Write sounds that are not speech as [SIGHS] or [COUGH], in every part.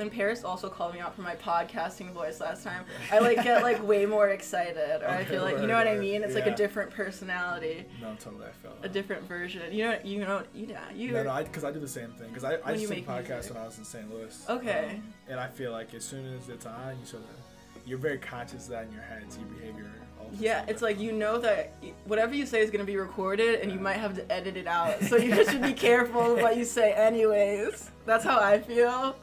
Yeah. And then Paris also called me out for my podcasting voice last time. I like get like [LAUGHS] way more excited, or I feel like you know what I mean. It's like a different personality, No, totally, I feel a different version. You know, you know, yeah, you. No, no, I because I do the same thing. Because I, I When you used to do podcasts when I was in St. Louis. Okay. Um, and I feel like as soon as it's on, you sort of you're very conscious of that in your head, so your behavior. Yeah, it's like you know that whatever you say is gonna be recorded, and you might have to edit it out. So [LAUGHS] you just should be careful of what you say, anyways. That's how I feel.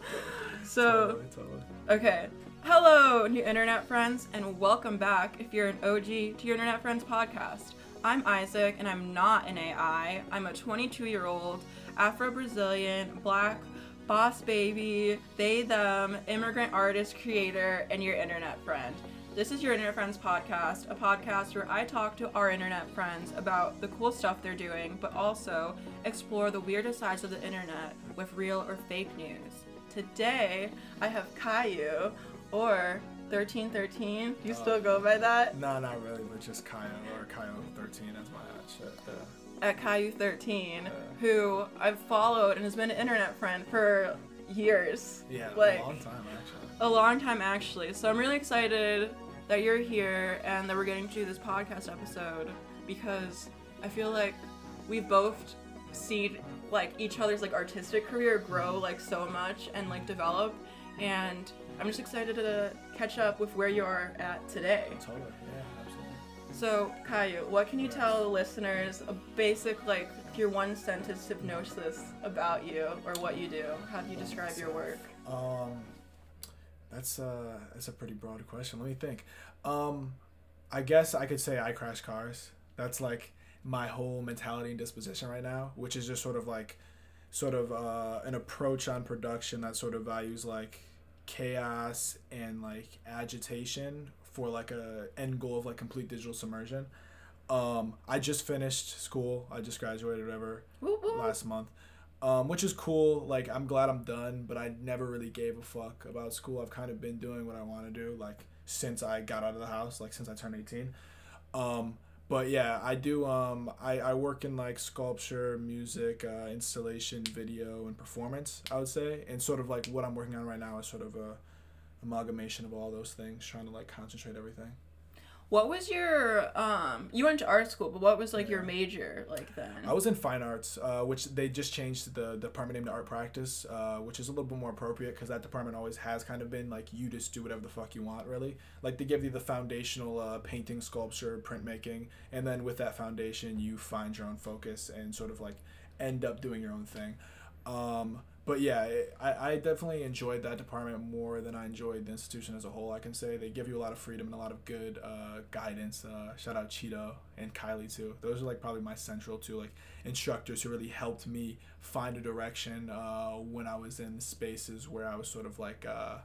So. Totally, totally. Okay. Hello, new internet friends, and welcome back if you're an OG to your Internet Friends podcast. I'm Isaac, and I'm not an AI. I'm a 22 year old Afro Brazilian, black, boss baby, they, them, immigrant artist, creator, and your internet friend. This is your Internet Friends podcast, a podcast where I talk to our internet friends about the cool stuff they're doing, but also explore the weirdest sides of the internet with real or fake news. Today, I have Caillou, or 1313. You Oh. still go by that? No, not really, but just Kyle or Kyle 13 as my hat shit. Yeah. At Caillou 13, Yeah. who I've followed and has been an internet friend for years. Yeah, Like- a long time actually. a long time actually. So I'm really excited that you're here and that we're getting to do this podcast episode because I feel like we've both seen like each other's like artistic career grow like so much and like develop and I'm just excited to catch up with where you are at today. Totally, yeah, absolutely. So, Caillou, what can you tell the listeners a basic like your one sentence hypnosis about you or what you do? How do you describe your work? Um, that's uh, that's a pretty broad question. Let me think. Um, I guess I could say I crash cars. That's like my whole mentality and disposition right now, which is just sort of like, sort of uh, an approach on production that sort of values like chaos and like agitation for like a end goal of like complete digital submersion. Um, I just finished school. I just graduated, whatever last month, um, which is cool. Like I'm glad I'm done, but I never really gave a fuck about school. I've kind of been doing what I want to do, like since I got out of the house, like since I turned 18. Um, but yeah, I do. Um, I, I work in like sculpture, music, uh, installation, video, and performance. I would say, and sort of like what I'm working on right now is sort of a amalgamation of all those things, trying to like concentrate everything. What was your um you went to art school, but what was like your major like then? I was in fine arts, uh, which they just changed the department name to art practice, uh, which is a little bit more appropriate because that department always has kind of been like you just do whatever the fuck you want, really. Like they give you the foundational uh, painting, sculpture, printmaking, and then with that foundation, you find your own focus and sort of like end up doing your own thing. Um, but yeah, it, I, I definitely enjoyed that department more than I enjoyed the institution as a whole. I can say they give you a lot of freedom and a lot of good uh, guidance. Uh, shout out Cheeto and Kylie too. Those are like probably my central two like instructors who really helped me find a direction uh, when I was in spaces where I was sort of like uh,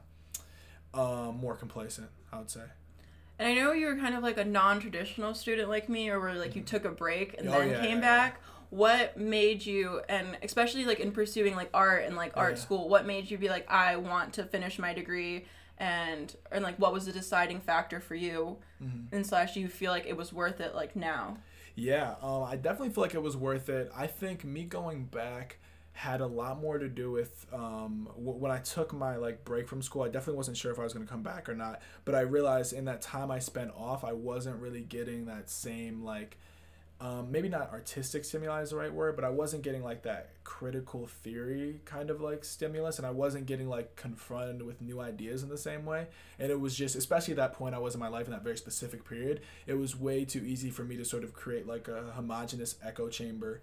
uh, more complacent. I would say. and I know you were kind of like a non-traditional student like me or where like you took a break and Oh, then yeah, came yeah, back. What made you and especially like in pursuing like art and like art Yeah. school, what made you be like I want to finish my degree and and like what was the deciding factor for you Mm-hmm. and slash you feel like it was worth it like now? Yeah, um, I definitely feel like it was worth it. I think me going back had a lot more to do with um, w- when I took my like break from school. I definitely wasn't sure if I was going to come back or not, but I realized in that time I spent off, I wasn't really getting that same like um, maybe not artistic stimuli is the right word, but I wasn't getting like that critical theory kind of like stimulus, and I wasn't getting like confronted with new ideas in the same way. And it was just, especially at that point I was in my life in that very specific period, it was way too easy for me to sort of create like a homogenous echo chamber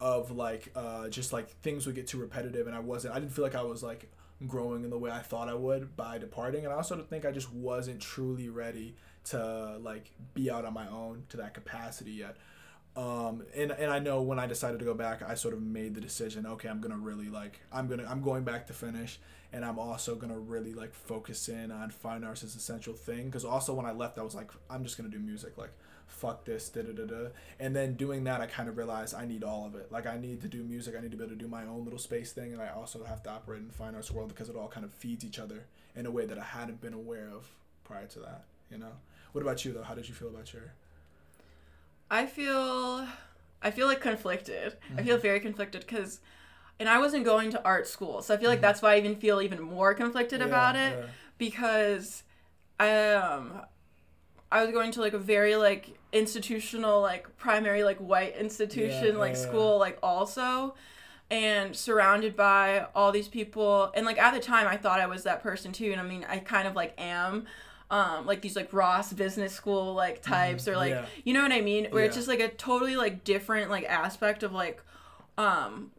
of like uh, just like things would get too repetitive, and I wasn't, I didn't feel like I was like growing in the way I thought I would by departing, and I also think I just wasn't truly ready to like be out on my own to that capacity yet um and and i know when i decided to go back i sort of made the decision okay i'm gonna really like i'm gonna i'm going back to finish and i'm also gonna really like focus in on fine arts as essential thing because also when i left i was like i'm just gonna do music like fuck this da da da da. And then doing that i kind of realized i need all of it. Like i need to do music i need to be able to do my own little space thing and i also have to operate in fine arts world because it all kind of feeds each other in a way that i hadn't been aware of prior to that you know? What about you though? How did you feel about your I feel I feel like conflicted. I feel very conflicted because and I wasn't going to art school, so I feel like that's why I even feel even more conflicted Yeah, about it yeah. because I um I was going to like a very like institutional like primary like white institution Yeah, like school like also and surrounded by all these people and like at the time I thought I was that person too and I mean I kind of like am um like these like Ross business school like types or like Mm-hmm. yeah. you know what I mean where it's just like a totally like different like aspect of like um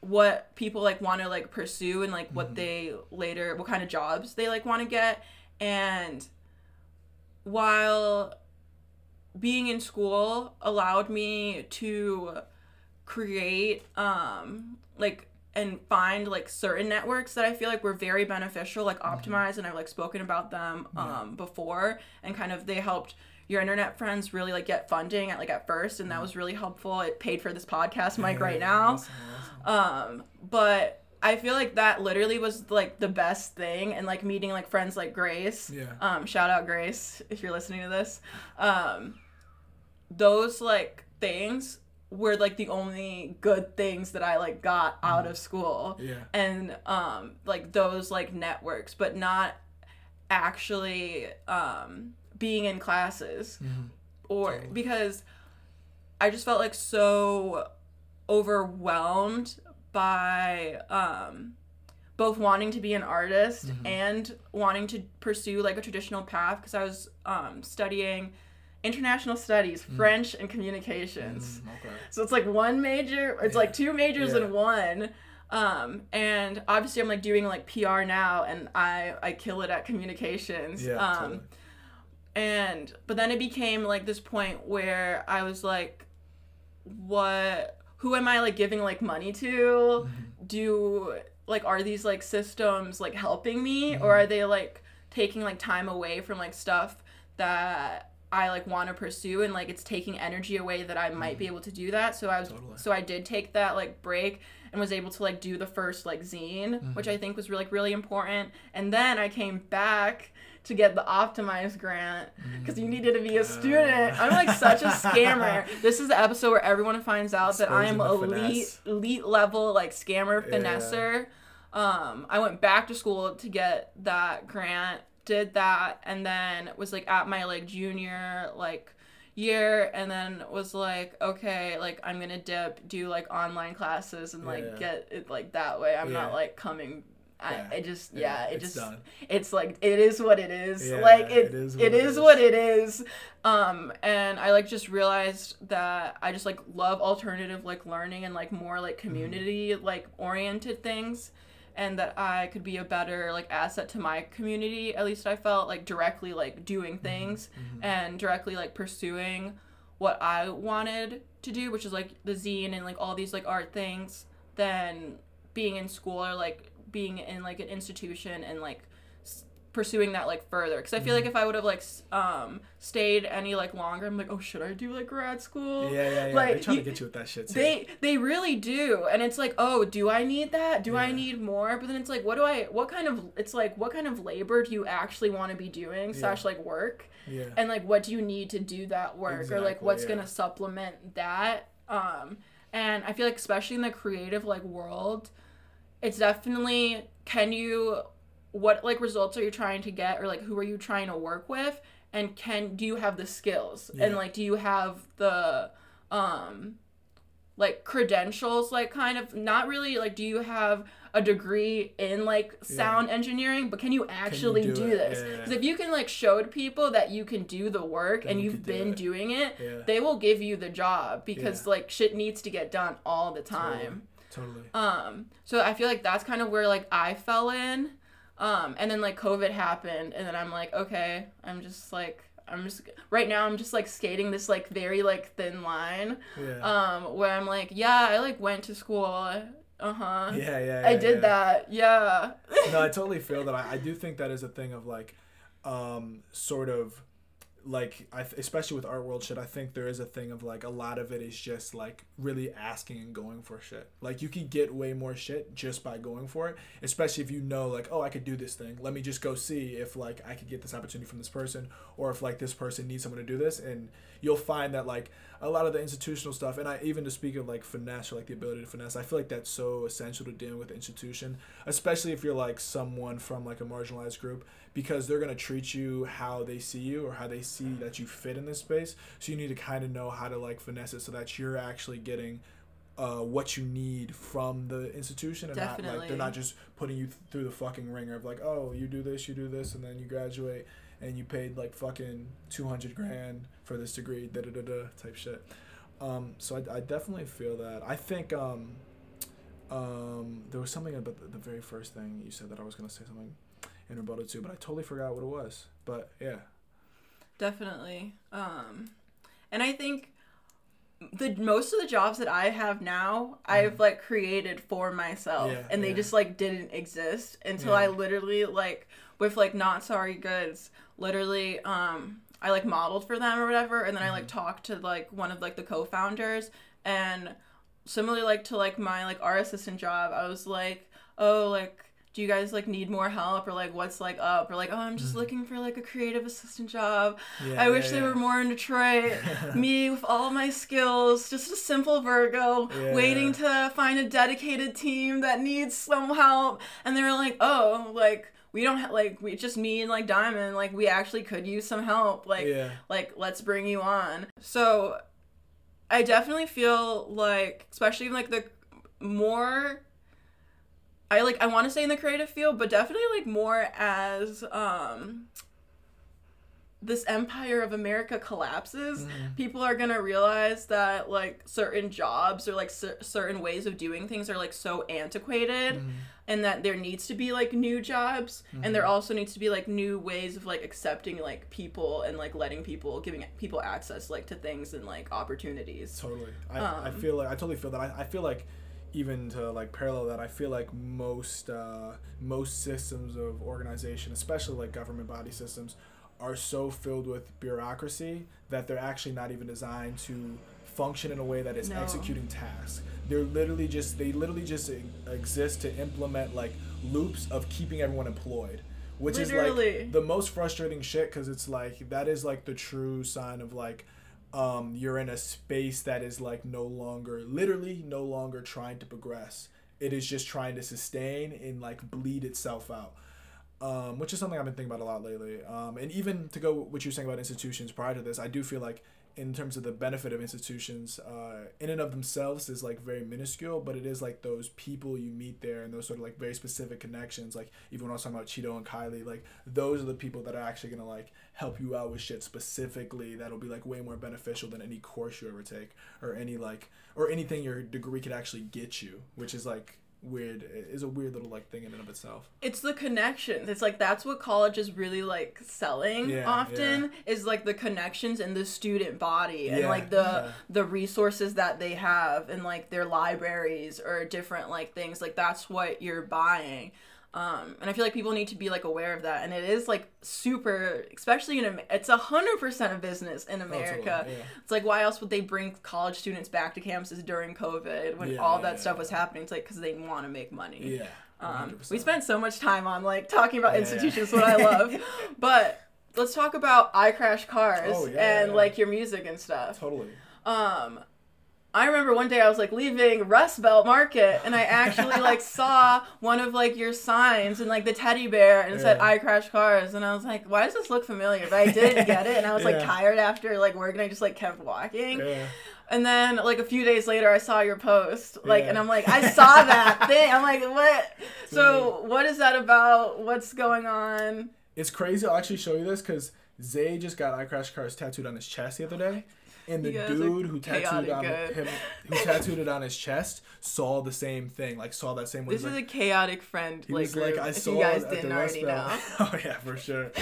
what people like want to like pursue and like Mm-hmm. what they later what kind of jobs they like want to get and while being in school allowed me to create um like and find like certain networks that I feel like were very beneficial, like optimize, and I've like spoken about them um before, and kind of they helped your internet friends really like get funding at like at first, and that was really helpful. It paid for this podcast mic right Yeah, now. awesome, awesome. Um, but I feel like that literally was like the best thing, and like meeting like friends like Grace. Yeah. Um, shout out Grace if you're listening to this. Um, those like things were like the only good things that I like got out of school, Yeah. and um, like those like networks, but not actually um being in classes Mhm. or Totally. because I just felt like so overwhelmed by um both wanting to be an artist Mhm. and wanting to pursue like a traditional path because I was um studying international studies, French and communications. Mm, okay. So it's like one major, it's like two majors Yeah. in one. Um, and obviously I'm like doing like PR now and I I kill it at communications. Yeah. um totally. and but then it became like this point where I was like what who am I like giving like money to? Mm-hmm. Do like are these like systems like helping me Mm-hmm. or are they like taking like time away from like stuff that I like want to pursue and like it's taking energy away that I might be able to do that. So I was Mm-hmm. Totally. so I did take that like break and was able to like do the first like zine, Mm-hmm. which I think was really like really important. And then I came back to get the optimized grant because you needed to be a student. I'm like such a scammer. [LAUGHS] This is the episode where everyone finds out that I am Exposing elite elite level like scammer Yeah. finesser. Um, I went back to school to get that grant, did that, and then was like at my like junior like year and then was like okay like i'm gonna dip do like online classes and like Yeah. get it like that way i'm not like coming I, Yeah. I just Yeah, yeah, it just done. it's like it is what it is Yeah, like it, it is it what it is is. what it is um and i like just realized that i just like love alternative like learning and like more like Mm-hmm. community like oriented things and that i could be a better like asset to my community at least i felt like directly like doing Mm-hmm. things and directly like pursuing what i wanted to do which is like the zine and like all these like art things than being in school or like being in like an institution and like pursuing that like further because i feel Mm-hmm. like if i would have like um stayed any like longer i'm like oh should i do like grad school Yeah, yeah, yeah. like, they trying you- to get you with that shit too. they they really do and it's like oh do i need that do i need more but then it's like what do i what kind of it's like what kind of labor do you actually want to be doing slash like work yeah. and like what do you need to do that work or like what's yeah. gonna supplement that um and i feel like especially in the creative like world it's definitely can you what like results are you trying to get or like who are you trying to work with and can do you have the skills and like do you have the um like credentials like kind of not really like do you have a degree in like sound engineering but can you actually do do, it? this Yeah, yeah. because if you can like show to people that you can do the work Then and you do been it. doing it Yeah. they will give you the job because Yeah. like shit needs to get done all the time Totally. um so i feel like that's kind of where like i fell in um and then like covid happened and then i'm like okay i'm just like i'm just right now i'm just like skating this like very like thin line Yeah. um where i'm like yeah i like went to school uh-huh yeah, yeah, i did yeah. that yeah no, I [LAUGHS] totally feel that. I, I do think that is a thing of like, um, sort of like I, especially with art world shit i think there is a thing of like a lot of it is just like really asking and going for shit. Like you can get way more shit just by going for it especially if you know like oh i could do this thing. Let me just go see if like i could get this opportunity from this person or if like this person needs someone to do this and you'll find that like a lot of the institutional stuff and i even to speak of like finesse or like the ability to finesse i feel like that's so essential to dealing with the institution especially if you're like someone from like a marginalized group because they're going to treat you how they see you or how they see that you fit in this space. So you need to kind of know how to like finesse it so that you're actually getting uh, what you need from the institution and not like they're not just putting you th- through the fucking ringer of like oh you do this you do this and then you graduate and you paid like fucking 200 grand for this degree da da da da type shit um, so I, I definitely feel that i think um, um, there was something about the, the very first thing you said that i was going to say something in rebuttal to, but I totally forgot what it was. But yeah. Definitely. Um and I think the most of the jobs that I have now, mm-hmm. I've like created for myself yeah, and they yeah. just like didn't exist until yeah. I literally like with like not sorry goods, literally um I like modeled for them or whatever and then mm-hmm. I like mm-hmm. talked to like one of like the co-founders and similarly like to like my like art assistant job, I was like, "Oh, like do you guys like need more help or like what's like up or like oh i'm just mm. looking for like a creative assistant job yeah, i wish yeah, they yeah. were more in detroit [LAUGHS] me with all my skills just a simple virgo waiting to find a dedicated team that needs some help and they were like oh like we don't have like we just me and like diamond like we actually could use some help like yeah. like let's bring you on so i definitely feel like especially like the more I like I want to say in the creative field, but definitely like more as um this empire of America collapses, mm. people are gonna realize that like certain jobs or like certain ways of doing things are like so antiquated, mm. and that there needs to be like new jobs, mm. and there mm-hmm. also needs to be like new ways of like accepting like people and like letting people giving people access like to things and like opportunities. Totally, I, um, I feel like I totally feel that. I, I feel like even to like parallel that, I feel like most uh, most systems of organization, especially like government body systems, are so filled with bureaucracy that they're actually not even designed to function in a way that is no. executing tasks. They're literally just they literally just exist to implement like loops of keeping everyone employed which Literally. is like the most frustrating shit because it's like that is like the true sign of like um, you're in a space that is like no longer literally no longer trying to progress it is just trying to sustain and like bleed itself out um, which is something i've been thinking about a lot lately. Um, and even to go what you're saying about institutions prior to this i do feel like in terms of the benefit of institutions uh, in and of themselves is like very minuscule but it is like those people you meet there and those sort of like very specific connections like even when i was talking about cheeto and kylie like those are the people that are actually gonna like help you out with shit specifically that'll be like way more beneficial than any course you ever take or any like or anything your degree could actually get you which is like weird is a weird little like thing in and of itself. It's the connections. It's like that's what college is really like selling yeah, often yeah. is like the connections in the student body and yeah, like the the resources that they have and like their libraries or different like things. Like that's what you're buying um, and I feel like people need to be like aware of that. And it is like super, especially in it's a hundred percent of business in America. Yeah. It's like why else would they bring college students back to campuses during COVID when yeah, all that yeah, stuff was happening? It's like because they want to make money. Yeah. Um, we spent so much time on like talking about institutions, what I love, [LAUGHS] but let's talk about I Crash Cars oh, and like your music and stuff. Totally. Um, I remember one day I was like leaving Rust Belt Market and I actually like [LAUGHS] saw one of like your signs and like the teddy bear and it yeah. said I crash cars and I was like, why does this look familiar? But I didn't get it and I was like tired after like work and I just like kept walking. Yeah. And then like a few days later I saw your post. Like and I'm like, I saw that [LAUGHS] thing. I'm like, what? So mm-hmm. what is that about? What's going on? It's crazy. I'll actually show you this because Zay just got I Crash Cars tattooed on his chest the other day and the dude who tattooed on him, who [LAUGHS] tattooed it on his chest, saw the same thing. Like saw that same. This is like, a chaotic friend. He like, was like, I saw you guys didn't already know. [LAUGHS] oh yeah, for sure. [LAUGHS]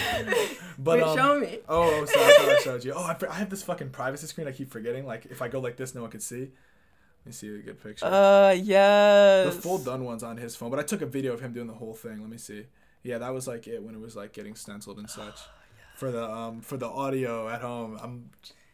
But Wait, um, show me. Oh, oh sorry, I thought I showed you. Oh, I, I have this fucking privacy screen. I keep forgetting. Like if I go like this, no one can see. Let me see a good picture. Uh, yes. The full done one's on his phone, but I took a video of him doing the whole thing. Let me see. Yeah, that was like it when it was like getting stenciled and such. [SIGHS] for the um for the audio at home. I'm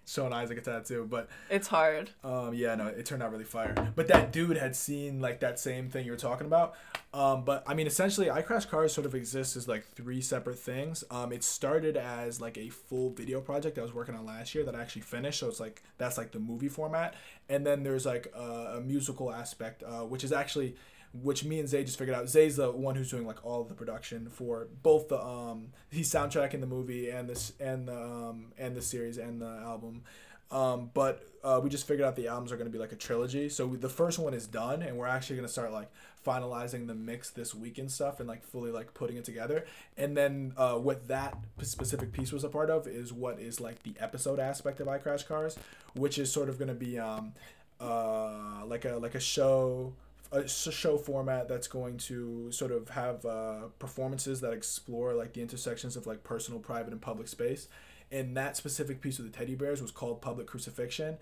showing Isaac a tattoo, but It's hard. um yeah no it turned out really fire. But that dude had seen like that same thing you were talking about. Um but I mean essentially I Crash Cars sort of exists as like three separate things. Um it started as like a full video project I was working on last year that I actually finished. So it's like that's like the movie format, and then there's like a, a musical aspect, uh, which is actually which me and Zay just figured out. Zay's the one who's doing like all of the production for both the um he's soundtracking the movie and this and the um and the series and the album. Um, but uh, we just figured out the albums are going to be like a trilogy. So we, the first one is done, and we're actually going to start like finalizing the mix this week and stuff, and like fully like putting it together. And then uh, what that specific piece was a part of is what is like the episode aspect of iCrash Cars, which is sort of going to be um, uh, like a like a show a show format that's going to sort of have uh, performances that explore like the intersections of like personal, private, and public space. And that specific piece with the teddy bears was called Public Crucifixion.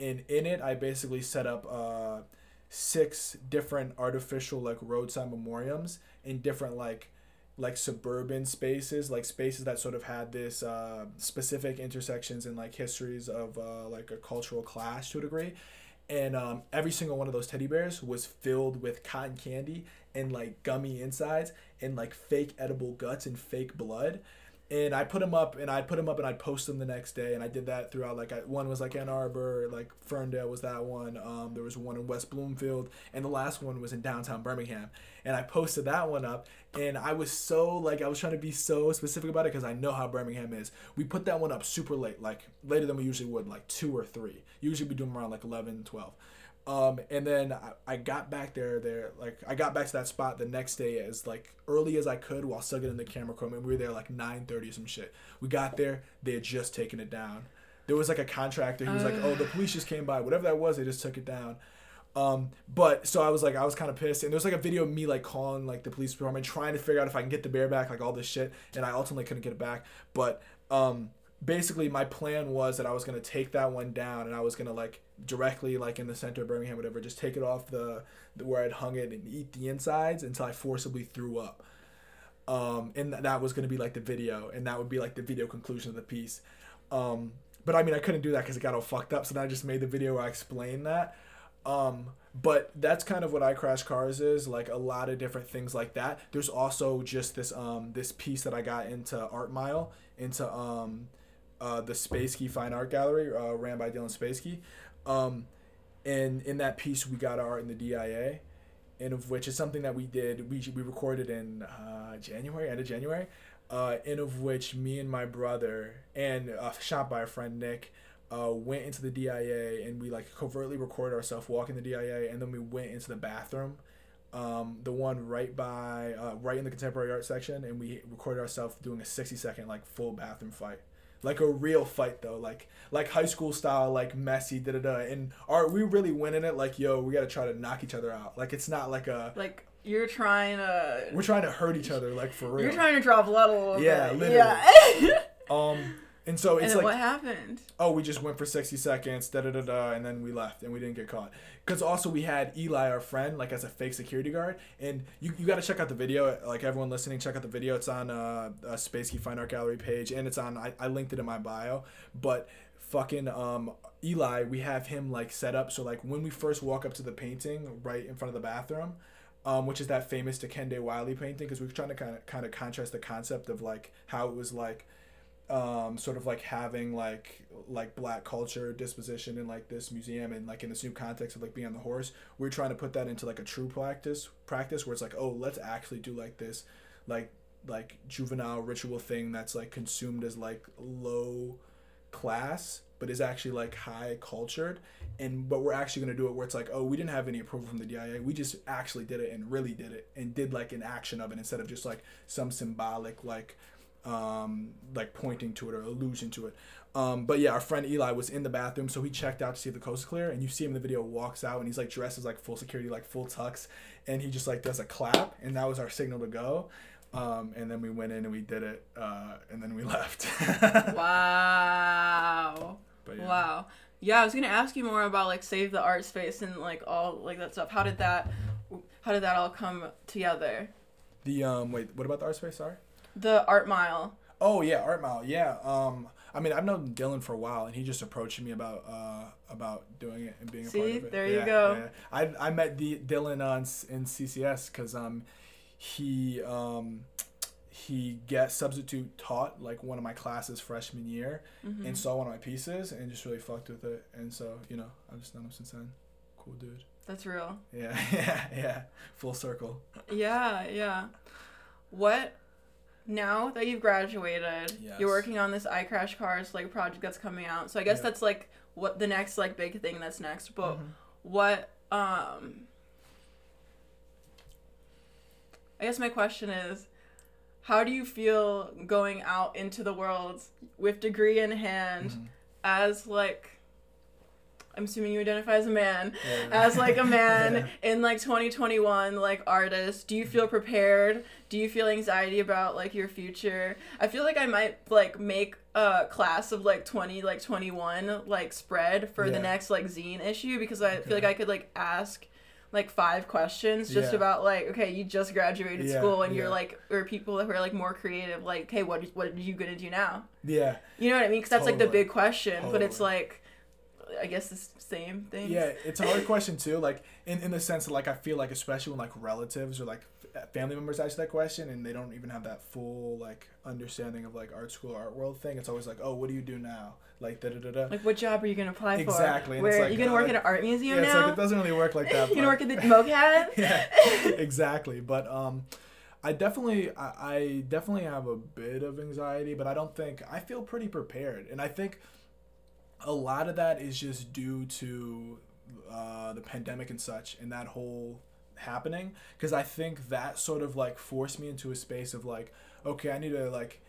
And in it, I basically set up uh, six different artificial like roadside memoriams in different like like suburban spaces like spaces that sort of had this uh, specific intersections and like histories of uh, like a cultural clash to a degree and um, every single one of those teddy bears was filled with cotton candy and like gummy insides and like fake edible guts and fake blood and I put them up and I'd put them up and I'd post them the next day and I did that throughout like I, one was like Ann Arbor like Ferndale was that one um, there was one in West Bloomfield and the last one was in downtown Birmingham and I posted that one up and I was so like I was trying to be so specific about it because I know how Birmingham is. We put that one up super late like later than we usually would like 2 or 3 usually we do them around like 11 12 um, and then I, I got back there there like I got back to that spot the next day as like early as I could while still getting the camera equipment. We were there like 9:30 or some shit. We got there, they had just taken it down. There was like a contractor. He was like, "Oh, the police just came by. Whatever that was, they just took it down." Um, but so I was like, I was kind of pissed, and there's like a video of me like calling like the police department, trying to figure out if I can get the bear back, like all this shit, and I ultimately couldn't get it back. But um, basically, my plan was that I was gonna take that one down, and I was gonna like directly like in the center of Birmingham, whatever, just take it off the, the where I'd hung it and eat the insides until I forcibly threw up. Um, and th- that was gonna be like the video, and that would be like the video conclusion of the piece. Um, but I mean, I couldn't do that because it got all fucked up. So then I just made the video where I explained that. Um, but that's kind of what I Crash Cars is like a lot of different things like that. There's also just this um this piece that I got into Art Mile into um uh the Spacey Fine Art Gallery uh, ran by Dylan Spacey. Um, and in that piece we got our art in the DIA, and of which is something that we did. We we recorded in uh, January, end of January. Uh, in of which me and my brother and uh, shot by our friend Nick uh, went into the DIA and we like covertly recorded ourselves walking the DIA and then we went into the bathroom, um, the one right by uh, right in the contemporary art section and we recorded ourselves doing a sixty second like full bathroom fight, like a real fight though, like like high school style, like messy da da da. And are we really winning it? Like yo, we gotta try to knock each other out. Like it's not like a Like you're trying to. we're trying to hurt each other like for real. You're trying to a little Yeah, bit. literally. Yeah. [LAUGHS] um. And so it's then like what happened? oh, we just went for 60 seconds, da da da da, and then we left and we didn't get caught. Because also we had Eli, our friend, like as a fake security guard. And you, you got to check out the video. Like everyone listening, check out the video. It's on uh, a Spacey Fine Art Gallery page and it's on, I, I linked it in my bio. But fucking um, Eli, we have him like set up. So like when we first walk up to the painting right in front of the bathroom, um, which is that famous Kehinde Wiley painting, because we were trying to kind of kind of contrast the concept of like how it was like um, sort of like having like like black culture disposition in like this museum and like in this new context of like being on the horse we're trying to put that into like a true practice practice where it's like oh let's actually do like this like like juvenile ritual thing that's like consumed as like low class but is actually like high cultured. And but we're actually going to do it where it's like oh we didn't have any approval from the dia we just actually did it and really did it and did like an action of it instead of just like some symbolic like um like pointing to it or allusion to it um but yeah our friend eli was in the bathroom so he checked out to see if the coast is clear and you see him in the video walks out and he's like dressed as like full security like full tux and he just like does a clap and that was our signal to go um and then we went in and we did it uh and then we [LAUGHS] left Wow. yeah. Wow. Yeah, I was gonna ask you more about like Save the Art Space and like all like that stuff. How did that how did that all come together? the um wait what about the art space sorry The Art Mile. Oh yeah, Art Mile. Yeah. Um, I mean, I've known Dylan for a while, and he just approached me about uh about doing it and being a part of it. There you go. yeah. I I met D- Dylan on in CCS because um he um he get substitute taught like one of my classes freshman year Mhm. and saw one of my pieces and just really fucked with it and so you know I've just known him since then. Cool dude. That's real. Yeah, [LAUGHS] yeah, yeah. Full circle. Yeah, yeah. What now that you've graduated, Yes. you're working on this I iCrash Cars like project that's coming out. So I guess Yeah. that's like what the next like big thing that's next. But Mhm. what um I guess my question is how do you feel going out into the world with degree in hand Mhm. as like I'm assuming you identify as a man Yeah. as like a man [LAUGHS] Yeah. in like 2021 like artist. Do you feel prepared? Do you feel anxiety about like your future? I feel like i might like make a class of like 20 like 21 like spread for the next like zine issue because i feel like i could like ask like five questions just Yeah. about like okay you just graduated Yeah, school and you're like or people who are like more creative like hey what what are you gonna do now? Yeah. you know what i mean? Because that's like the big question but it's like i guess the same thing Yeah, it's a hard [LAUGHS] question too. Like in, in the sense that like I feel like especially when like relatives or like family members ask that question and they don't even have that full like understanding of like art school art world thing. It's always like, oh, what do you do now? Like da da da da. Like, what job are you gonna apply for? Exactly, Where like, you gonna work uh, at an art museum Yeah, it's like it doesn't really work like [LAUGHS] that. you gonna work at the MoCAD? [LAUGHS] yeah, exactly. But um, I definitely, I, I definitely have a bit of anxiety, but I don't think I feel pretty prepared, and I think a lot of that is just due to uh, the pandemic and such, and that whole happening. Because I think that sort of like forced me into a space of like, okay, I need to like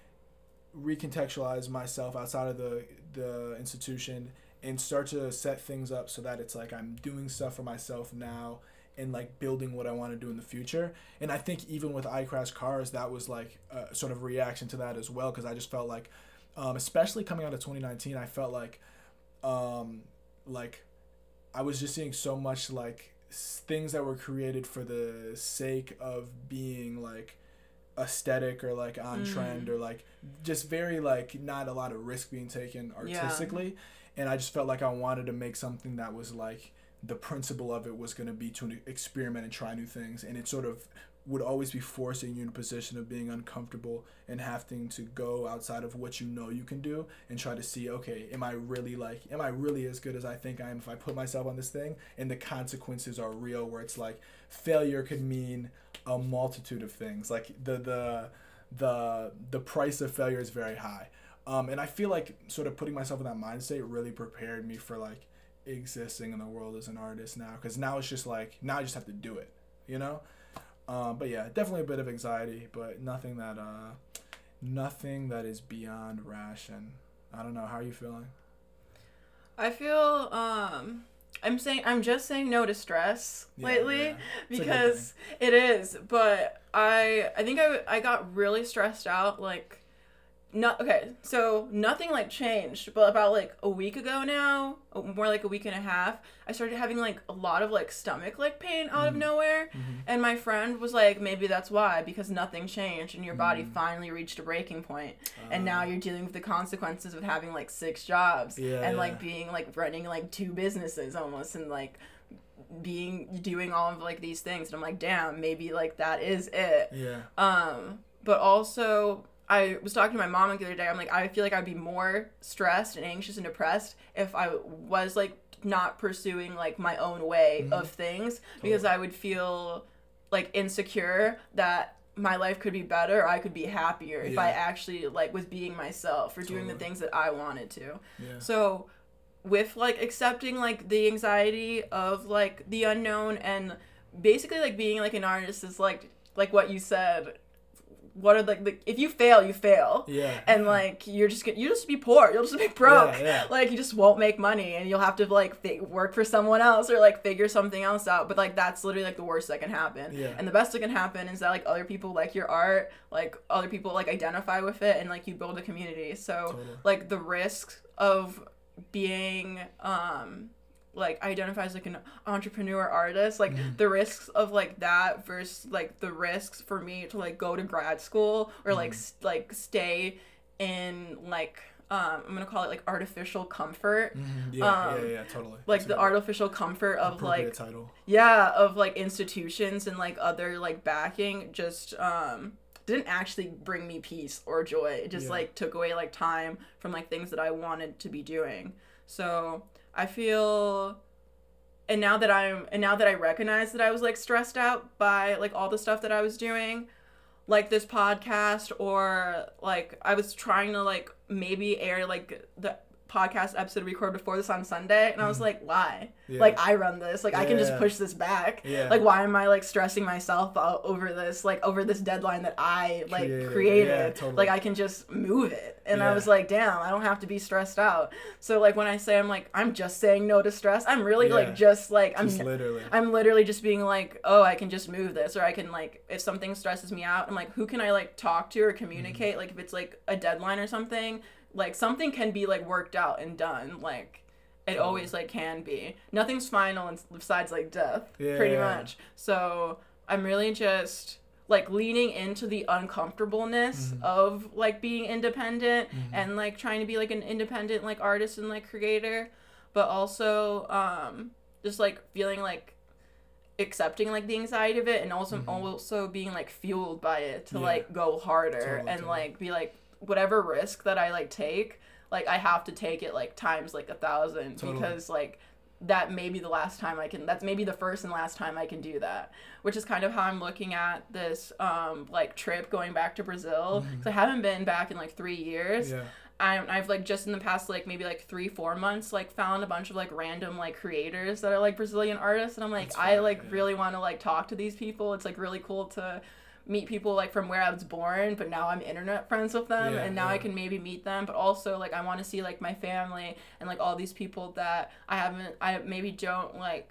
recontextualize myself outside of the the institution and start to set things up so that it's like I'm doing stuff for myself now and like building what I want to do in the future. And I think even with iCrash Cars, that was like a sort of reaction to that as well because I just felt like, um, especially coming out of 2019, I felt like, um, like I was just seeing so much like s- things that were created for the sake of being like aesthetic or like on Mm. trend or like just very like not a lot of risk being taken Yeah. artistically and i just felt like i wanted to make something that was like the principle of it was going to be to experiment and try new things and it sort of would always be forcing you in a position of being uncomfortable and having to go outside of what you know you can do and try to see okay am i really like am i really as good as i think i am if i put myself on this thing? And the consequences are real where it's like failure could mean a multitude of things. Like the the the the price of failure is very high. Um, and i feel like sort of putting myself in that mind state really prepared me for like existing in the world as an artist now. Because now it's just like now i just have to do it you know um, but yeah definitely a bit of anxiety but nothing that uh nothing that is beyond ration. I don't know how are you feeling? I feel um I'm saying I'm just saying no to stress Yeah, lately yeah. It's a good because it is, but I I think I I got really stressed out like not okay, so nothing like changed, but about like a week ago now, uh, more like a week and a half, I started having like a lot of like stomach like pain out of Mhm. nowhere. mm-hmm. And my friend was like, maybe that's why, because nothing changed and your body Mm. finally reached a breaking point. Uh, And now you're dealing with the consequences of having like six jobs Yeah, and yeah. like being like running like two businesses almost and like being doing all of like these things. And I'm like, damn, maybe like that is it. yeah Um, but also I was talking to my mom the other day. I'm like, I feel like I'd be more stressed and anxious and depressed if I was like not pursuing like my own way Mhm. of things because I would feel like insecure that my life could be better or I could be happier if I actually like was being myself or doing the things that I wanted to. yeah So with like accepting like the anxiety of like the unknown and basically like being like an artist is like like what you said what are like the if you fail you fail. Yeah. And like you're just gonna you just be poor. You'll just be broke. Yeah, yeah. like you just won't make money and you'll have to like work for someone else or like figure something else out. But like that's literally like the worst that can happen. Yeah. and the best that can happen is that like other people like your art like other people like identify with it and like you build a community. So Totally. like the risk of being um like identify as like an entrepreneur artist like Mhm. the risks of like that versus like the risks for me to like go to grad school or like Mhm. s- like stay in like um, I'm gonna call it like artificial comfort. Mhm. Yeah, Um, yeah, yeah, totally. Like That's the artificial comfort of like title. yeah of like institutions and like other like backing just um didn't actually bring me peace or joy it just Yeah. like took away like time from like things that i wanted to be doing so i feel and now that i'm and now that i recognize that i was like stressed out by like all the stuff that i was doing like this podcast or like i was trying to like maybe air like the podcast episode record before this on sunday and i was like why Yeah. like i run this like i can just push this back Yeah. like why am i like stressing myself out over this like over this deadline that i like Created. created, totally. like i can just move it and i was like damn i don't have to be stressed out so like when i say i'm like i'm just saying no to stress i'm really like just like i'm Just literally. I'm literally just being like, oh, I can just move this, or I can like, if something stresses me out, I'm like, who can I like talk to or communicate? Mm-hmm. Like, if it's like a deadline or something, like something can be like worked out and done. Like, it always like can be. Nothing's final and besides like death, pretty Yeah. much. So I'm really just like leaning into the uncomfortableness Mm-hmm. of like being independent and like trying to be like an independent like artist and like creator but also um just like feeling like accepting like the anxiety of it and also also being like fueled by it to Mm-hmm. Yeah. like go harder Totally, and totally. like be like whatever risk that I like take like I have to take it like times like a thousand Totally. because like that may be the last time I can that's maybe the first and last time I can do that which is kind of how I'm looking at this um like trip going back to Brazil because I haven't been back in like three years Mm-hmm. Yeah. I, I've like just in the past like maybe like three four months like found a bunch of like random like creators that are like Brazilian artists and I'm like That's I like yeah. really want to like talk to these people it's like really cool to meet people like from where I was born but now I'm internet friends with them Yeah, and now I can maybe meet them but also like I want to see like my family and like all these people that I haven't I maybe don't like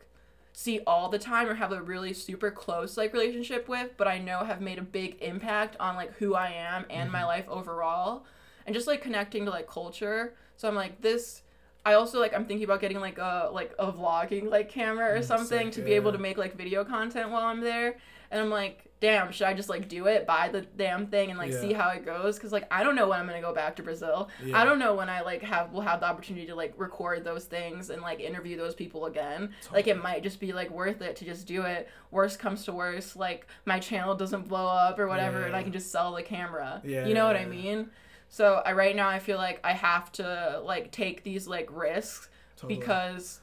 see all the time or have a really super close like relationship with but i know have made a big impact on like who i am and Mm-hmm. my life overall and just like connecting to like culture so i'm like this i also like i'm thinking about getting like a like a vlogging like camera or Mm, something to be able to make like video content while i'm there. And i'm like damn should i just like do it buy the damn thing and like Yeah. see how it goes? Because like i don't know when i'm gonna go back to brazil. Yeah. i don't know when i like have will have the opportunity to like record those things and like interview those people again. Like it might just be like worth it to just do it. Worst comes to worst like my channel doesn't blow up or whatever and i can just sell the camera. Yeah, you know what i mean so i right now i feel like i have to like take these like risks Totally. because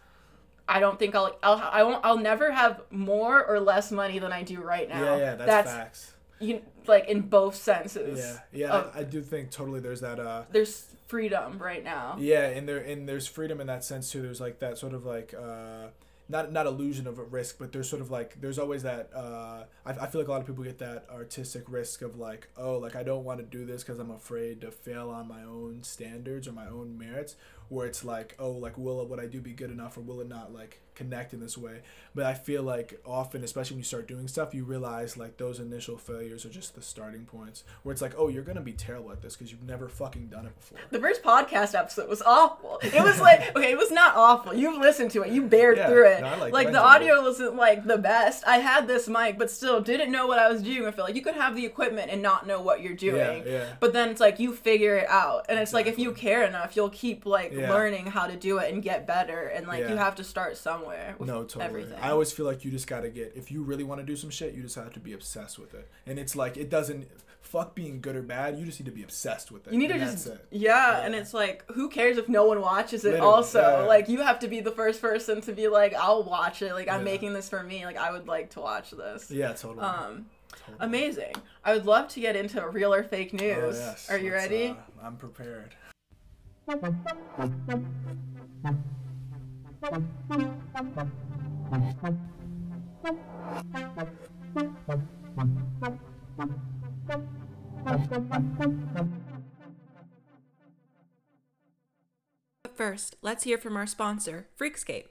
I don't think I'll I'll I won't I'll never have more or less money than I do right now. Yeah, yeah, that's, facts. you like in both senses. Yeah, yeah, of- I, I do think totally there's that uh There's freedom right now. Yeah, and there and there's freedom in that sense too. There's like that sort of like uh not not illusion of a risk, but there's sort of like there's always that uh I, I feel like a lot of people get that artistic risk of like oh like I don't want to do this because I'm afraid to fail on my own standards or my own merits. Where it's like oh like will what I do be good enough or will it not like connect in this way? But I feel like often, especially when you start doing stuff, you realize like those initial failures are just the starting points. Where it's like oh you're gonna be terrible at this because you've never fucking done it before. The first podcast episode was awful. It was like [LAUGHS] okay, it was not awful. You listened to it. You bared Yeah, through it. no, like- like the audio wasn't like the best. I had this mic, but still didn't know what I was doing. I feel like you could have the equipment and not know what you're doing. yeah. But then it's like you figure it out, and it's like if you care enough, you'll keep like Yeah. learning how to do it and get better. And like you have to start somewhere. With No, totally. Everything. I always feel like you just gotta get if you really want to do some shit, you just have to be obsessed with it. And it's like it doesn't fuck being good or bad. You just need to be obsessed with it. You need to just that's it. yeah, and it's like who cares if no one watches it? Literally, also, yeah, yeah. like you have to be the first person to be like, I'll watch it. Like I'm Yeah. making this for me. Like I would like to watch this. Yeah, totally. Um, totally. amazing. I would love to get into real or fake Oh, news. yes. Are you Let's, ready? uh, I'm prepared. [LAUGHS] But first, let's hear from our sponsor, Freakscape.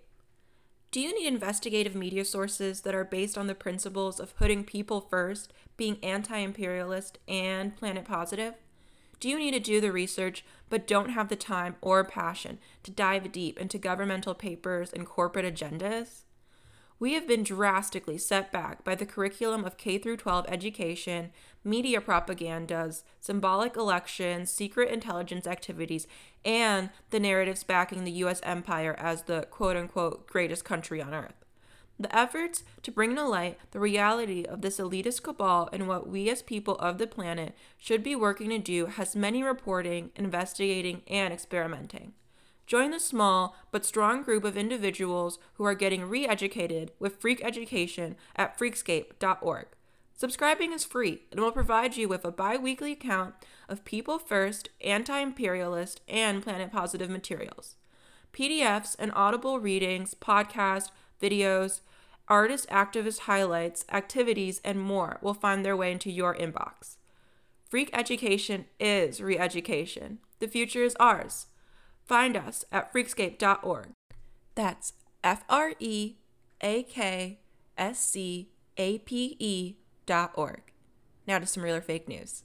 Do you need investigative media sources that are based on the principles of putting people first, being anti imperialist, and planet positive? Do you need to do the research but don't have the time or passion to dive deep into governmental papers and corporate agendas? We have been drastically set back by the curriculum of K through 12 education, media propagandas, symbolic elections, secret intelligence activities, and the narratives backing the US empire as the quote unquote greatest country on earth. The efforts to bring to light the reality of this elitist cabal and what we as people of the planet should be working to do has many reporting, investigating, and experimenting. Join the small but strong group of individuals who are getting re educated with Freak Education at freakscape.org. Subscribing is free and will provide you with a bi weekly account of people first, anti imperialist, and planet positive materials. PDFs and audible readings, podcasts, videos, artist activist highlights, activities, and more will find their way into your inbox. Freak education is re education. The future is ours. Find us at freakscape.org. That's F R E A K S C A P E dot org. Now to some real or fake news.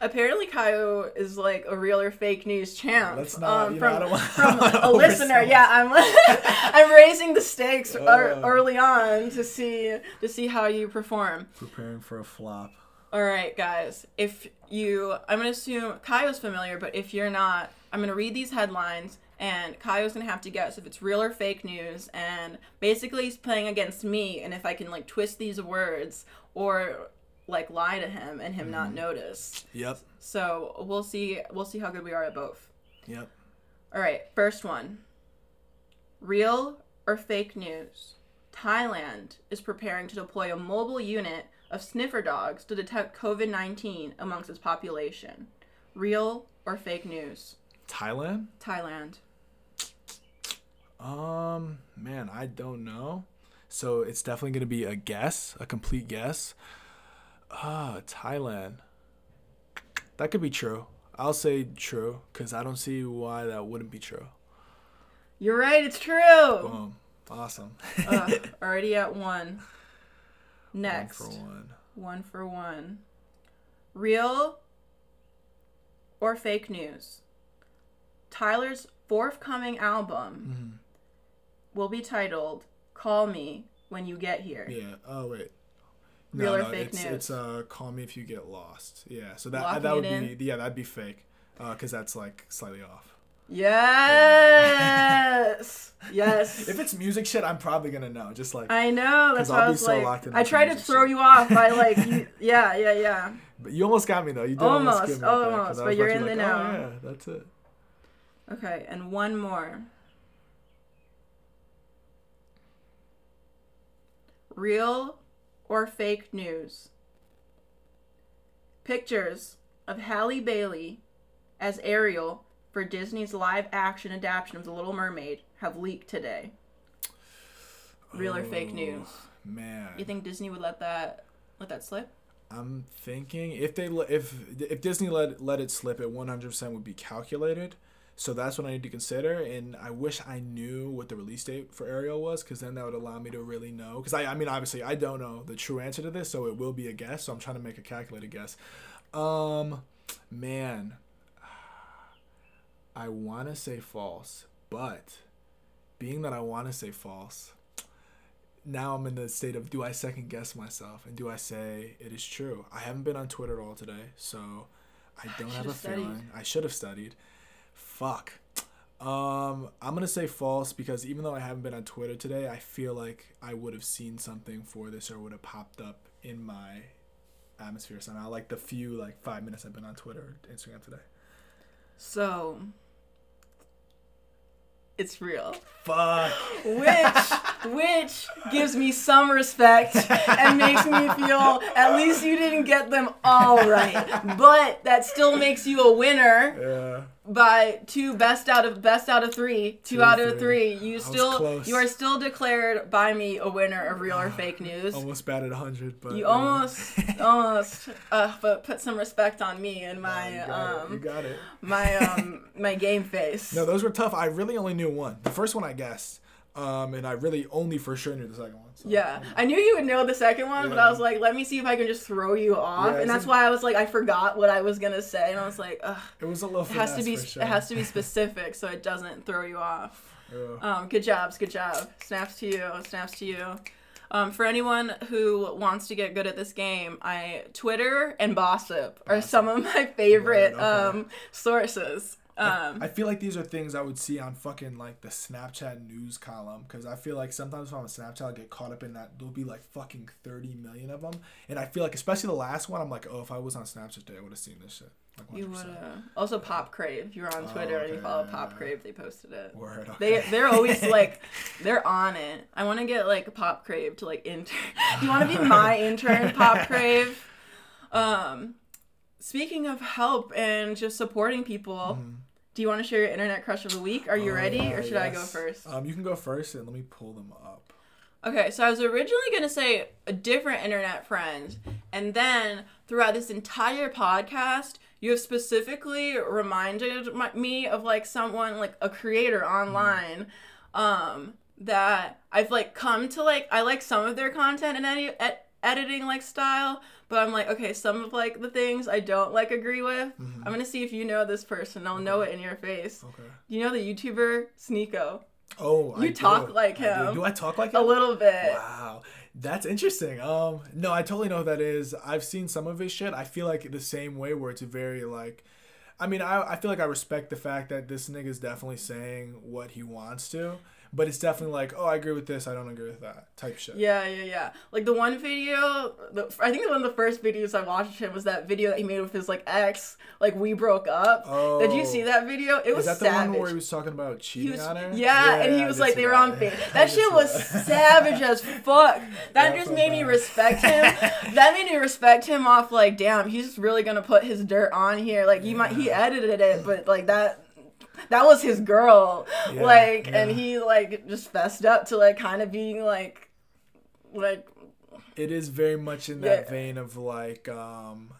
Apparently, Kaio is like a real or fake news champ. Let's not, know, from, don't from [LAUGHS] a listener. Yeah, I'm. [LAUGHS] I'm raising the stakes Uh. early on to see to see how you perform. Preparing for a flop. All right, guys. If you, I'm gonna assume Kaio's familiar, but if you're not, I'm gonna read these headlines, and Kaio's gonna have to guess if it's real or fake news. And basically, he's playing against me, and if I can like twist these words or like lie to him and him not notice. Yep. So we'll see. We'll see how good we are at both. Yep. All right, first one. Real or fake news? Thailand is preparing to deploy a mobile unit of sniffer dogs to detect COVID 19 amongst its population. Real or fake news? Thailand? Thailand. Um, man, I don't know. So it's definitely gonna be a guess, a complete guess. Ah, Thailand. That could be true. I'll say true because I don't see why that wouldn't be true. You're right, it's true. Boom. Awesome. uh, [LAUGHS] already at one. Next. One for one. One for one. Real or fake news? Tyler's forthcoming album will be titled Call Me When You Get Here. Yeah. Oh wait. Real or fake it's, news? It's uh, call me if you get lost. Yeah. So that Locking that would be yeah that'd be fake, uh, cause that's like slightly off. Yes! [LAUGHS] yes! If it's music shit, I'm probably gonna know. Just like, I know, that's why I'll I was so like, locked in I tried to throw shit. you off by [LAUGHS] like, you, yeah, yeah, yeah. but you almost got me though. You did Almost, almost, give me at almost, I but you're in be the like, know. Oh, yeah, that's it. Okay, and one more. Real or fake news? Pictures of Halle Bailey as Ariel for Disney's live action adaptation of The Little Mermaid have leaked today. Real or fake Oh, news? Man, You think Disney would let that let that slip? I'm thinking if they if if Disney let let it slip, it 100% would be calculated. So that's what I need to consider, and I wish I knew what the release date for Ariel was, because then that would allow me to really know. Because I, I mean, obviously, I don't know the true answer to this, so it will be a guess. So I'm trying to make a calculated guess. Um, man, [SIGHS] I want to say false, but being that I want to say false, now I'm in the state of do I second guess myself and do I say it is true? I haven't been on Twitter at all today, so I don't have a studied. feeling. I should have studied. Fuck. Um, I'm gonna say false because even though I haven't been on Twitter today, I feel like I would have seen something for this or would have popped up in my atmosphere somehow. Like the few like five minutes I've been on Twitter or Instagram today. So it's real. Fuck. which which gives me some respect and makes me feel at least you didn't get them all right but that still makes you a winner Yeah. by two best out of best out of three two Two out of three. three you was still you are still declared by me a winner of real or [SIGHS] fake news Almost batted hundred, but you almost [LAUGHS] almost uh but put some respect on me and Oh, my you got it. You um got it. my um my game face No, those were tough. I really only knew one. The first one I guessed, um, and I really only for sure knew the second one. So. Yeah, I knew you would know the second one, but I was like, let me see if I can just throw you off, Yeah, and that's why I was like, I forgot what I was gonna say, and I was like, Ugh, It was a little. it has to be, sure. it has to be [LAUGHS] specific so it doesn't throw you off. Ugh. Um, good jobs, good job. Snaps to you, snaps to you. Um, for anyone who wants to get good at this game, I Twitter and Bossip are some of my favorite Word, okay. um, sources. Um, I feel like these are things I would see on fucking like the Snapchat news column because I feel like sometimes if I'm on Snapchat, I'll get caught up in that. There'll be like fucking 30 million of them. And I feel like, especially the last one, I'm like, oh, if I was on Snapchat today, I would have seen this shit. Like you would uh, also Pop Crave. You were on Oh, Twitter and you follow Pop. Crave. They posted it. Word, They okay. they're always [LAUGHS] like they're on it. I want to get like Pop Crave to like intern. Do [LAUGHS] you want to be [LAUGHS] my intern, Pop Crave? Um, speaking of help and just supporting people, do you want to share your internet crush of the week? Are you Oh, ready, or uh, should I go first? Um, you can go first and let me pull them up. Okay, so I was originally gonna say a different internet friend, and then throughout this entire podcast, you have specifically reminded my, me of like someone like a creator online, um, that I've like come to like I like some of their content and edi- ed- editing like style, but I'm like okay, some of like the things I don't like agree with. I'm gonna see if you know this person. I'll know it in your face. Okay. You know the YouTuber Sneako, Oh, I You talk do. like I do. him. Do I talk like him? a little bit. Wow, that's interesting. Um, no, I totally know who that is. I've seen some of his shit. I feel like the same way where it's very like, I mean, I I feel like I respect the fact that this nigga's definitely saying what he wants to, but it's definitely like, oh, I agree with this, I don't agree with that type shit. Yeah, yeah, yeah. Like the one video, the, I think one of the first videos I watched him was that video that he made with his like ex, like we broke up. Oh. Did you see oh. that video? It was Is that the savage. one where he was talking about cheating was, on her? yeah, and he I was like, they were that. on [LAUGHS] face. I That shit was that. [LAUGHS] savage as fuck. That just made me respect him. [LAUGHS] that made me respect him off like, damn, he's really gonna put his dirt on here. Like, he might, he edited it, but like that. That was his girl, Yeah, like, and he like just fessed up to like kind of being like, like it is very much in that Yeah. vein of like um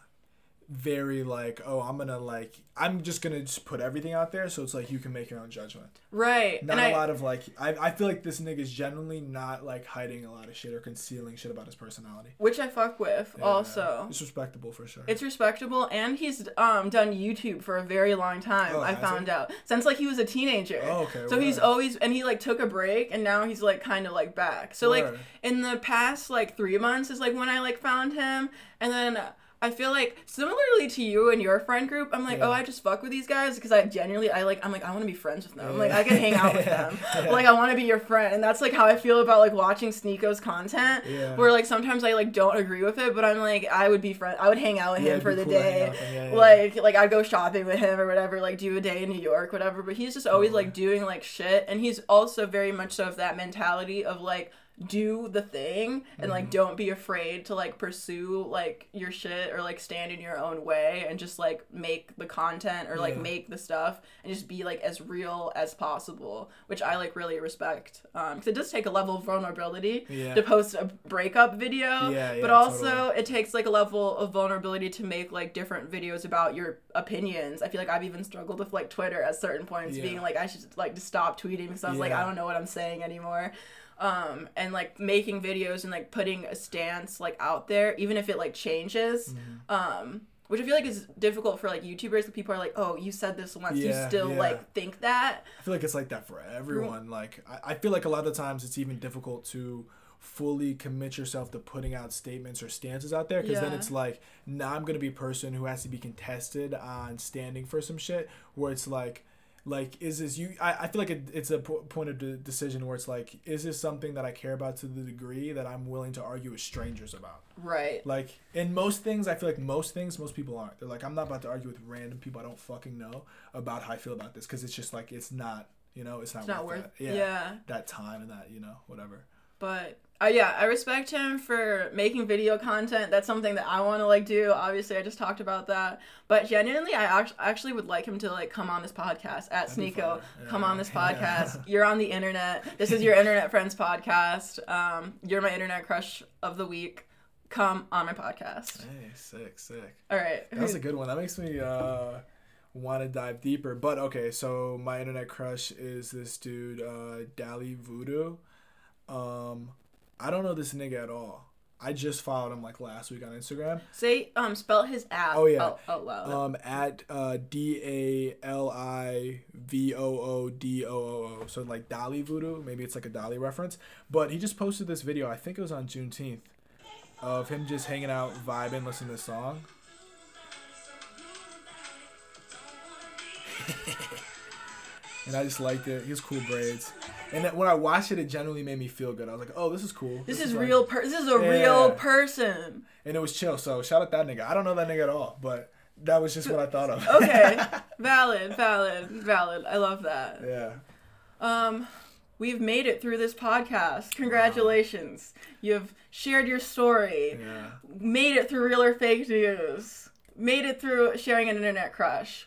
very like oh i'm gonna like i'm just gonna just put everything out there so it's like you can make your own judgment right. not and a I, lot of like I, I feel like this nigga's genuinely not like hiding a lot of shit or concealing shit about his personality which I fuck with Yeah, also. it's respectable for sure It's respectable, and he's um done YouTube for a very long time. Oh, I found he? out since like he was a teenager. Oh, okay, So he's always and he like took a break, and now he's like kind of like back. So like in the past like three months is like when I like found him, and then. I feel like similarly to you and your friend group, I'm like, oh, Yeah. oh, I just fuck with these guys because I genuinely, I like, I'm like, I want to be friends with them. Yeah. Like, I can hang out with them. [LAUGHS] Yeah. Like, I want to be your friend, and that's like how I feel about like watching Sneako's content. Yeah. Where like sometimes I like don't agree with it, but I'm like, I would be friend, I would hang out with him for the cool day out with him. Yeah, yeah. like like I'd go shopping with him or whatever, like do a day in New York, whatever. But he's just always like doing like shit, and he's also very much so of that mentality of like do the thing and like Mm-hmm. don't be afraid to like pursue like your shit or like stand in your own way and just like make the content or like Yeah. make the stuff and just be like as real as possible which i like really respect um because it does take a level of vulnerability Yeah. to post a breakup video Yeah, yeah, but also totally. it takes like a level of vulnerability to make like different videos about your opinions. I feel like I've even struggled with like Twitter at certain points, being like I should like just stop tweeting because I was like I don't know what I'm saying anymore. Um, and like making videos and like putting a stance like out there, even if it like changes. Mm-hmm. Um, which I feel like is difficult for like YouTubers. That people are like, "Oh, you said this once, you still yeah. like think that." I feel like it's like that for everyone. Like I, I feel like a lot of times it's even difficult to fully commit yourself to putting out statements or stances out there because then it's like now I'm gonna be a person who has to be contested on standing for some shit where it's like like is this you I, I feel like it, it's a point of de- decision where it's like is this something that I care about to the degree that I'm willing to argue with strangers about Right. like in most things, I feel like most things, most people aren't. They're like, I'm not about to argue with random people I don't fucking know about how I feel about this because it's just like it's not, you know, it's not, It's not worth, worth. that. Yeah. Yeah, that time and that, you know, whatever. But uh, yeah, I respect him for making video content. That's something that I want to like do. Obviously, I just talked about that. But genuinely, I act- actually would like him to like come on this podcast at That'd Sneako. fun. Come on this Yeah. podcast. [LAUGHS] You're on the internet. This is your internet friends podcast. Um, you're my internet crush of the week. Come on my podcast. Hey, sick, sick. All right. That's a good one. That makes me uh want to dive deeper. But okay, so my internet crush is this dude, uh, Dali Voodoo. Um, I don't know this nigga at all. I just followed him like last week on Instagram. Say um spell his app. Oh, yeah. out, out loud. Um, at uh, D A L I V O O D O O O. So like Dolly Voodoo. Maybe it's like a Dolly reference. But he just posted this video. I think it was on Juneteenth, of him just hanging out, vibing, listening to the song. [LAUGHS] and I just liked it. He has cool braids. And then when I watched it, it genuinely made me feel good. I was like, "Oh, this is cool. this is like- real. Per- this is a Yeah. real person. and it was chill. So shout out that nigga. I don't know that nigga at all, but that was just what I thought of. Okay, [LAUGHS] valid, valid, valid. I love that. yeah. Um, we've made it through this podcast. Congratulations. You've shared your story. Yeah. Made it through real or fake news. Made it through sharing an internet crush.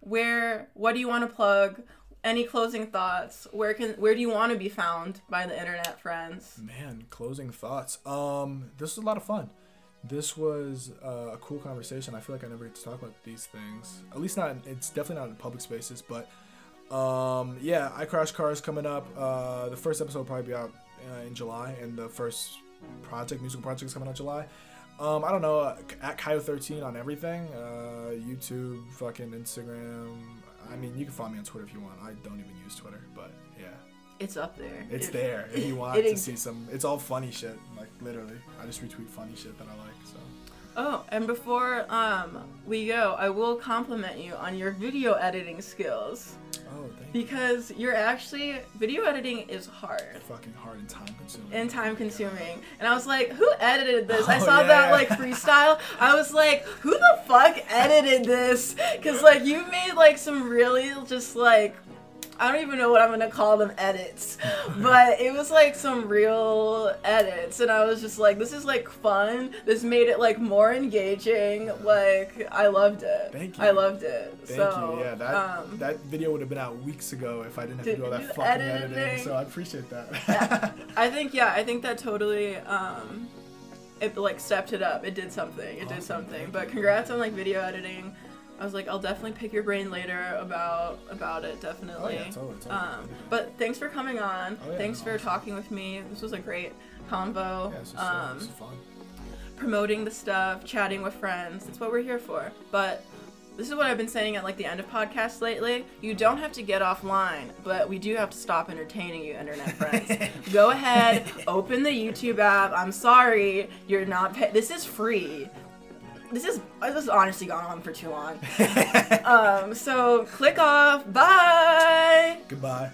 Where? What do you want to plug? Any closing thoughts? Where can? Where do you want to be found by the internet friends? Man, closing thoughts. Um, this was a lot of fun. This was uh, a cool conversation. I feel like I never get to talk about these things. At least not. It's definitely not in public spaces. But um, yeah, I crash cars coming up. Uh, the first episode will probably be out uh, in July, and the first project, musical project, is coming out July. Um, I don't know. Uh, at Kyo13 on everything. Uh, YouTube, fucking Instagram. I mean, you can follow me on Twitter if you want. I don't even use Twitter, but yeah. It's up there. It's It- there if you [LAUGHS] want to see some. It's all funny shit, like literally. I just retweet funny shit that I like. So Oh, and before um we go, I will compliment you on your video editing skills oh, because you're actually video editing is hard. Fucking hard and time consuming. and time consuming. And I was like, who edited this? I Oh, saw that like freestyle. I was like, who the fuck edited this? Cause like you made like some really just like I don't even know what I'm gonna call them edits, [LAUGHS] but it was like some real edits, and I was just like, this is like fun. This made it like more engaging. Like I loved it. Thank you. I loved it. Thank so, you. Yeah, that um, that video would have been out weeks ago if I didn't have to Did do all that fucking editing? editing. So I appreciate that. [LAUGHS] I think yeah, I think that totally um it like stepped it up. It did something. It did something. But congrats on like video editing. I was like, I'll definitely pick your brain later about about it, oh definitely. yeah, totally. totally. Um, but thanks for coming on. Oh, yeah, thanks no, for awesome. talking with me. This was a great convo. yeah, this was, um, this was fun. promoting the stuff, chatting with friends. That's what we're here for. But this is what I've been saying at like the end of podcasts lately. You don't have to get offline, but we do have to stop entertaining you, internet friends. [LAUGHS] Go ahead, open the YouTube app. I'm sorry, you're not. Pay- this is free. This is this has honestly gone on for too long. [LAUGHS] um, so click off. Bye. Goodbye.